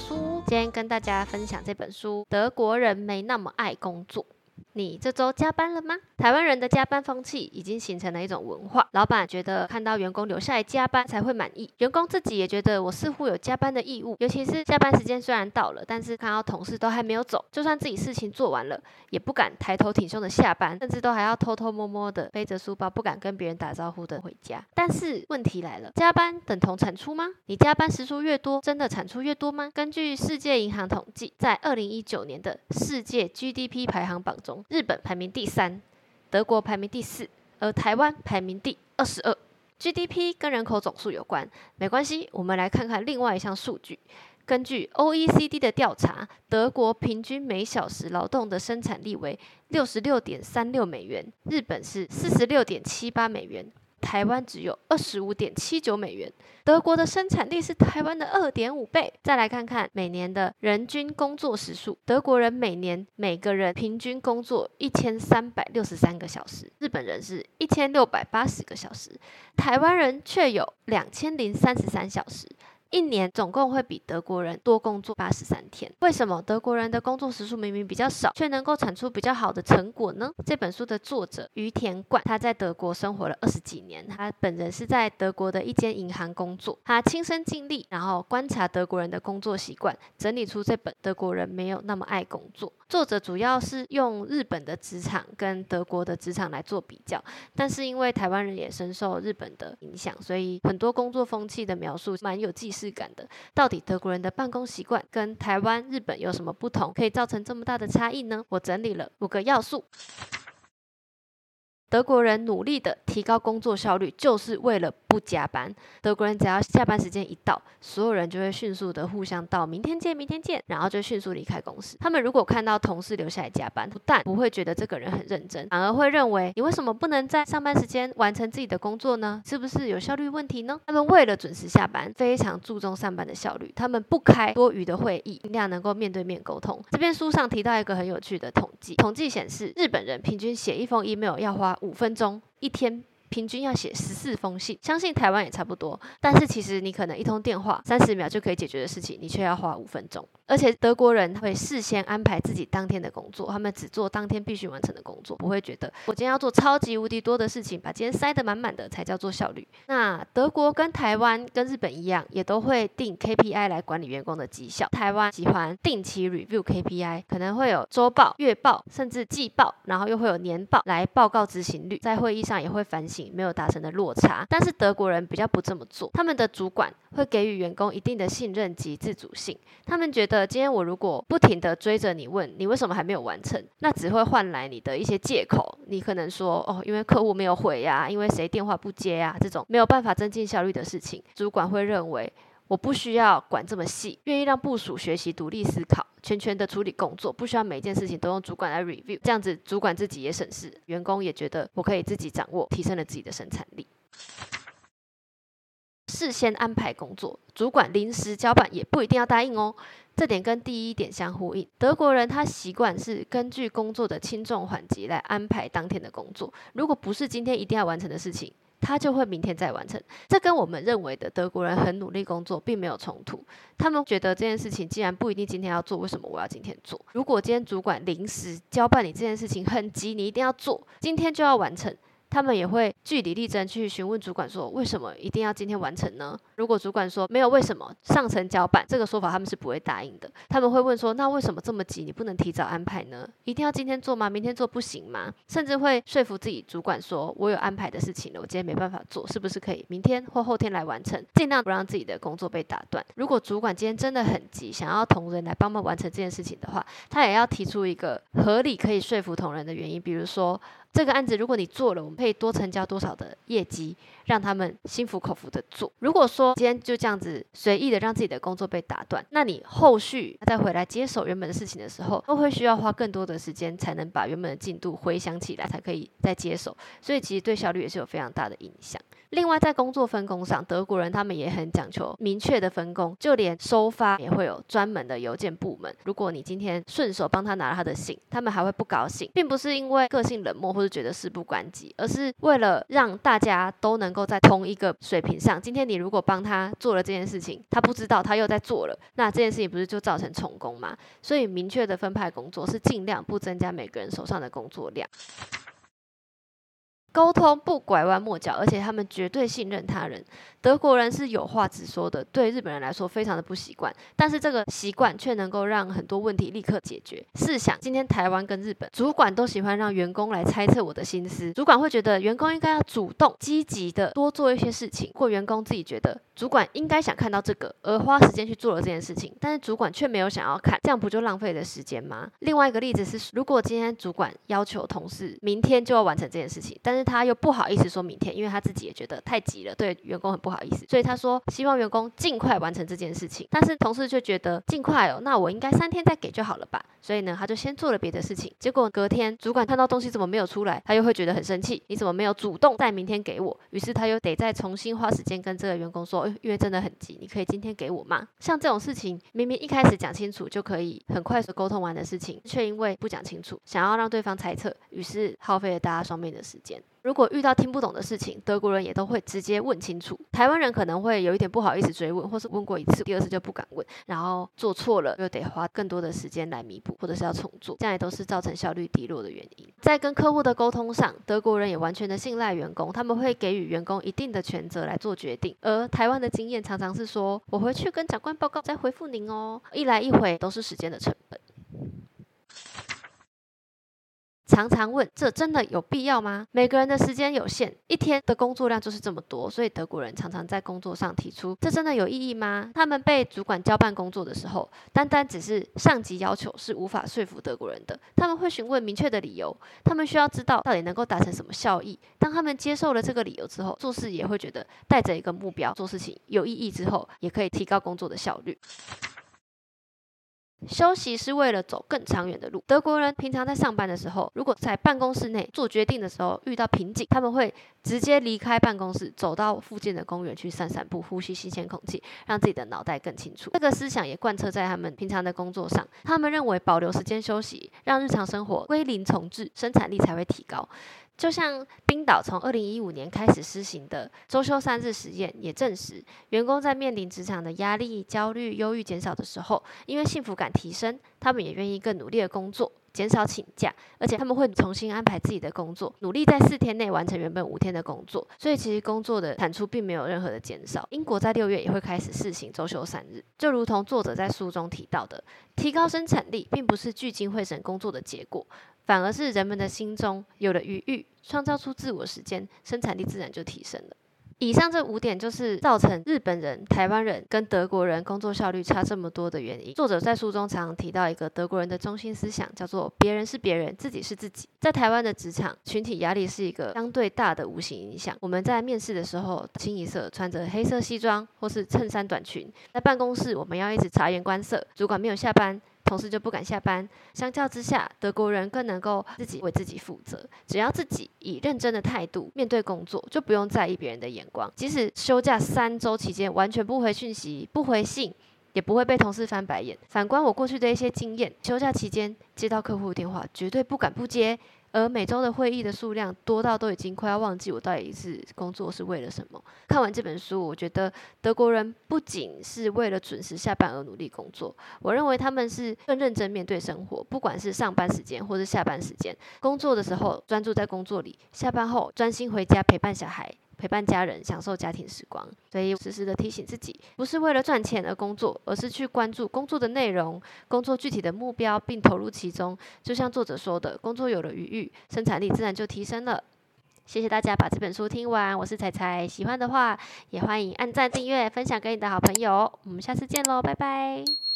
书，今天跟大家分享这本书《德国人没那么爱工作》。你这周加班了吗？台湾人的加班风气已经形成了一种文化，老板觉得看到员工留下来加班才会满意，员工自己也觉得我似乎有加班的义务。尤其是下班时间虽然到了，但是看到同事都还没有走，就算自己事情做完了，也不敢抬头挺胸的下班，甚至都还要偷偷摸摸的背着书包，不敢跟别人打招呼的回家。但是问题来了，加班等同产出吗？你加班时数越多，真的产出越多吗？根据世界银行统计，在二零一九年的世界 GDP 排行榜中，日本排名第三，德国排名第四，而台湾排名第二十二。GDP 跟人口总数有关，没关系，我们来看看另外一项数据。根据 OECD 的调查，德国平均每小时劳动的生产力为六十六点三六美元，日本是四十六点七八美元。台湾只有二十五点七九美元，德国的生产力是台湾的二点五倍。再来看看每年的人均工作时数，德国人每年每个人平均工作一千三百六十三个小时，日本人是一千六百八十个小时，台湾人却有两千零三十三小时。一年总共会比德国人多工作八十三天。为什么德国人的工作时数明明比较少，却能够产出比较好的成果呢？这本书的作者于田冠，他在德国生活了二十几年，他本人是在德国的一间银行工作，他亲身经历，然后观察德国人的工作习惯，整理出这本《德国人没有那么爱工作》。作者主要是用日本的职场跟德国的职场来做比较，但是因为台湾人也深受日本的影响，所以很多工作风气的描述蛮有既视感的。到底德国人的办公习惯跟台湾、日本有什么不同，可以造成这么大的差异呢？我整理了五个要素。德国人努力的提高工作效率，就是为了不加班。德国人只要下班时间一到，所有人就会迅速的互相道明天见，明天见，然后就迅速离开公司。他们如果看到同事留下来加班，不但不会觉得这个人很认真，反而会认为你为什么不能在上班时间完成自己的工作呢？是不是有效率问题呢？他们为了准时下班，非常注重上班的效率。他们不开多余的会议，尽量能够面对面沟通。这边书上提到一个很有趣的统计，统计显示日本人平均写一封 email 要花。五分钟一天。平均要写十四封信，相信台湾也差不多。但是其实你可能一通电话三十秒就可以解决的事情，你却要花五分钟。而且德国人他会事先安排自己当天的工作，他们只做当天必须完成的工作，不会觉得我今天要做超级无敌多的事情，把今天塞得满满的才叫做效率。那德国跟台湾跟日本一样，也都会定 KPI 来管理员工的绩效。台湾喜欢定期 review KPI，可能会有周报、月报，甚至季报，然后又会有年报来报告执行率，在会议上也会反省。没有达成的落差，但是德国人比较不这么做。他们的主管会给予员工一定的信任及自主性。他们觉得，今天我如果不停的追着你问你为什么还没有完成，那只会换来你的一些借口。你可能说哦，因为客户没有回呀，因为谁电话不接呀，这种没有办法增进效率的事情，主管会认为我不需要管这么细，愿意让部署学习独立思考。全权的处理工作，不需要每件事情都用主管来 review，这样子主管自己也省事，员工也觉得我可以自己掌握，提升了自己的生产力。事先安排工作，主管临时交办也不一定要答应哦。这点跟第一点相呼应。德国人他习惯是根据工作的轻重缓急来安排当天的工作，如果不是今天一定要完成的事情。他就会明天再完成，这跟我们认为的德国人很努力工作并没有冲突。他们觉得这件事情既然不一定今天要做，为什么我要今天做？如果今天主管临时交办你这件事情很急，你一定要做，今天就要完成。他们也会据理力争去询问主管说，为什么一定要今天完成呢？如果主管说没有为什么，上层交办这个说法他们是不会答应的。他们会问说，那为什么这么急，你不能提早安排呢？一定要今天做吗？明天做不行吗？甚至会说服自己主管说，我有安排的事情了，我今天没办法做，是不是可以明天或后天来完成？尽量不让自己的工作被打断。如果主管今天真的很急，想要同仁来帮忙完成这件事情的话，他也要提出一个合理可以说服同仁的原因，比如说。这个案子如果你做了，我们可以多成交多少的业绩，让他们心服口服的做。如果说今天就这样子随意的让自己的工作被打断，那你后续再回来接手原本的事情的时候，都会需要花更多的时间才能把原本的进度回想起来，才可以再接手。所以其实对效率也是有非常大的影响。另外在工作分工上，德国人他们也很讲求明确的分工，就连收发也会有专门的邮件部门。如果你今天顺手帮他拿了他的信，他们还会不高兴，并不是因为个性冷漠。或者觉得事不关己，而是为了让大家都能够在同一个水平上。今天你如果帮他做了这件事情，他不知道他又在做了，那这件事情不是就造成成功吗？所以明确的分派工作是尽量不增加每个人手上的工作量。沟通不拐弯抹角，而且他们绝对信任他人。德国人是有话直说的，对日本人来说非常的不习惯，但是这个习惯却能够让很多问题立刻解决。试想，今天台湾跟日本主管都喜欢让员工来猜测我的心思，主管会觉得员工应该要主动积极的多做一些事情，或员工自己觉得主管应该想看到这个而花时间去做了这件事情，但是主管却没有想要看，这样不就浪费了时间吗？另外一个例子是，如果今天主管要求同事明天就要完成这件事情，但是他又不好意思说明天，因为他自己也觉得太急了，对员工很不好意思，所以他说希望员工尽快完成这件事情。但是同事却觉得尽快哦，那我应该三天再给就好了吧？所以呢，他就先做了别的事情。结果隔天主管看到东西怎么没有出来，他又会觉得很生气，你怎么没有主动在明天给我？于是他又得再重新花时间跟这个员工说，因为真的很急，你可以今天给我吗？像这种事情，明明一开始讲清楚就可以很快速沟通完的事情，却因为不讲清楚，想要让对方猜测，于是耗费了大家双面的时间。如果遇到听不懂的事情，德国人也都会直接问清楚。台湾人可能会有一点不好意思追问，或是问过一次，第二次就不敢问，然后做错了又得花更多的时间来弥补，或者是要重做，这样也都是造成效率低落的原因。在跟客户的沟通上，德国人也完全的信赖员工，他们会给予员工一定的权责来做决定。而台湾的经验常常是说，我回去跟长官报告再回复您哦，一来一回都是时间的成本。常常问，这真的有必要吗？每个人的时间有限，一天的工作量就是这么多，所以德国人常常在工作上提出，这真的有意义吗？他们被主管交办工作的时候，单单只是上级要求是无法说服德国人的，他们会询问明确的理由，他们需要知道到底能够达成什么效益。当他们接受了这个理由之后，做事也会觉得带着一个目标做事情有意义之后，也可以提高工作的效率。休息是为了走更长远的路。德国人平常在上班的时候，如果在办公室内做决定的时候遇到瓶颈，他们会直接离开办公室，走到附近的公园去散散步，呼吸新鲜空气，让自己的脑袋更清楚。这个思想也贯彻在他们平常的工作上。他们认为保留时间休息，让日常生活归零重置，生产力才会提高。就像冰岛从二零一五年开始施行的周休三日实验，也证实，员工在面临职场的压力、焦虑、忧郁减少的时候，因为幸福感提升，他们也愿意更努力的工作，减少请假，而且他们会重新安排自己的工作，努力在四天内完成原本五天的工作。所以其实工作的产出并没有任何的减少。英国在六月也会开始试行周休三日，就如同作者在书中提到的，提高生产力并不是聚精会神工作的结果。反而是人们的心中有了余裕，创造出自我时间，生产力自然就提升了。以上这五点就是造成日本人、台湾人跟德国人工作效率差这么多的原因。作者在书中常提到一个德国人的中心思想，叫做“别人是别人，自己是自己”。在台湾的职场，群体压力是一个相对大的无形影响。我们在面试的时候，清一色穿着黑色西装或是衬衫短裙，在办公室我们要一直察言观色，主管没有下班。同事就不敢下班。相较之下，德国人更能够自己为自己负责。只要自己以认真的态度面对工作，就不用在意别人的眼光。即使休假三周期间完全不回讯息、不回信，也不会被同事翻白眼。反观我过去的一些经验，休假期间接到客户电话，绝对不敢不接。而每周的会议的数量多到都已经快要忘记我到底是工作是为了什么。看完这本书，我觉得德国人不仅是为了准时下班而努力工作，我认为他们是更认真面对生活，不管是上班时间或是下班时间，工作的时候专注在工作里，下班后专心回家陪伴小孩。陪伴家人，享受家庭时光，所以时时的提醒自己，不是为了赚钱而工作，而是去关注工作的内容、工作具体的目标，并投入其中。就像作者说的，工作有了余裕，生产力自然就提升了。谢谢大家把这本书听完，我是彩彩，喜欢的话也欢迎按赞、订阅、分享给你的好朋友。我们下次见喽，拜拜。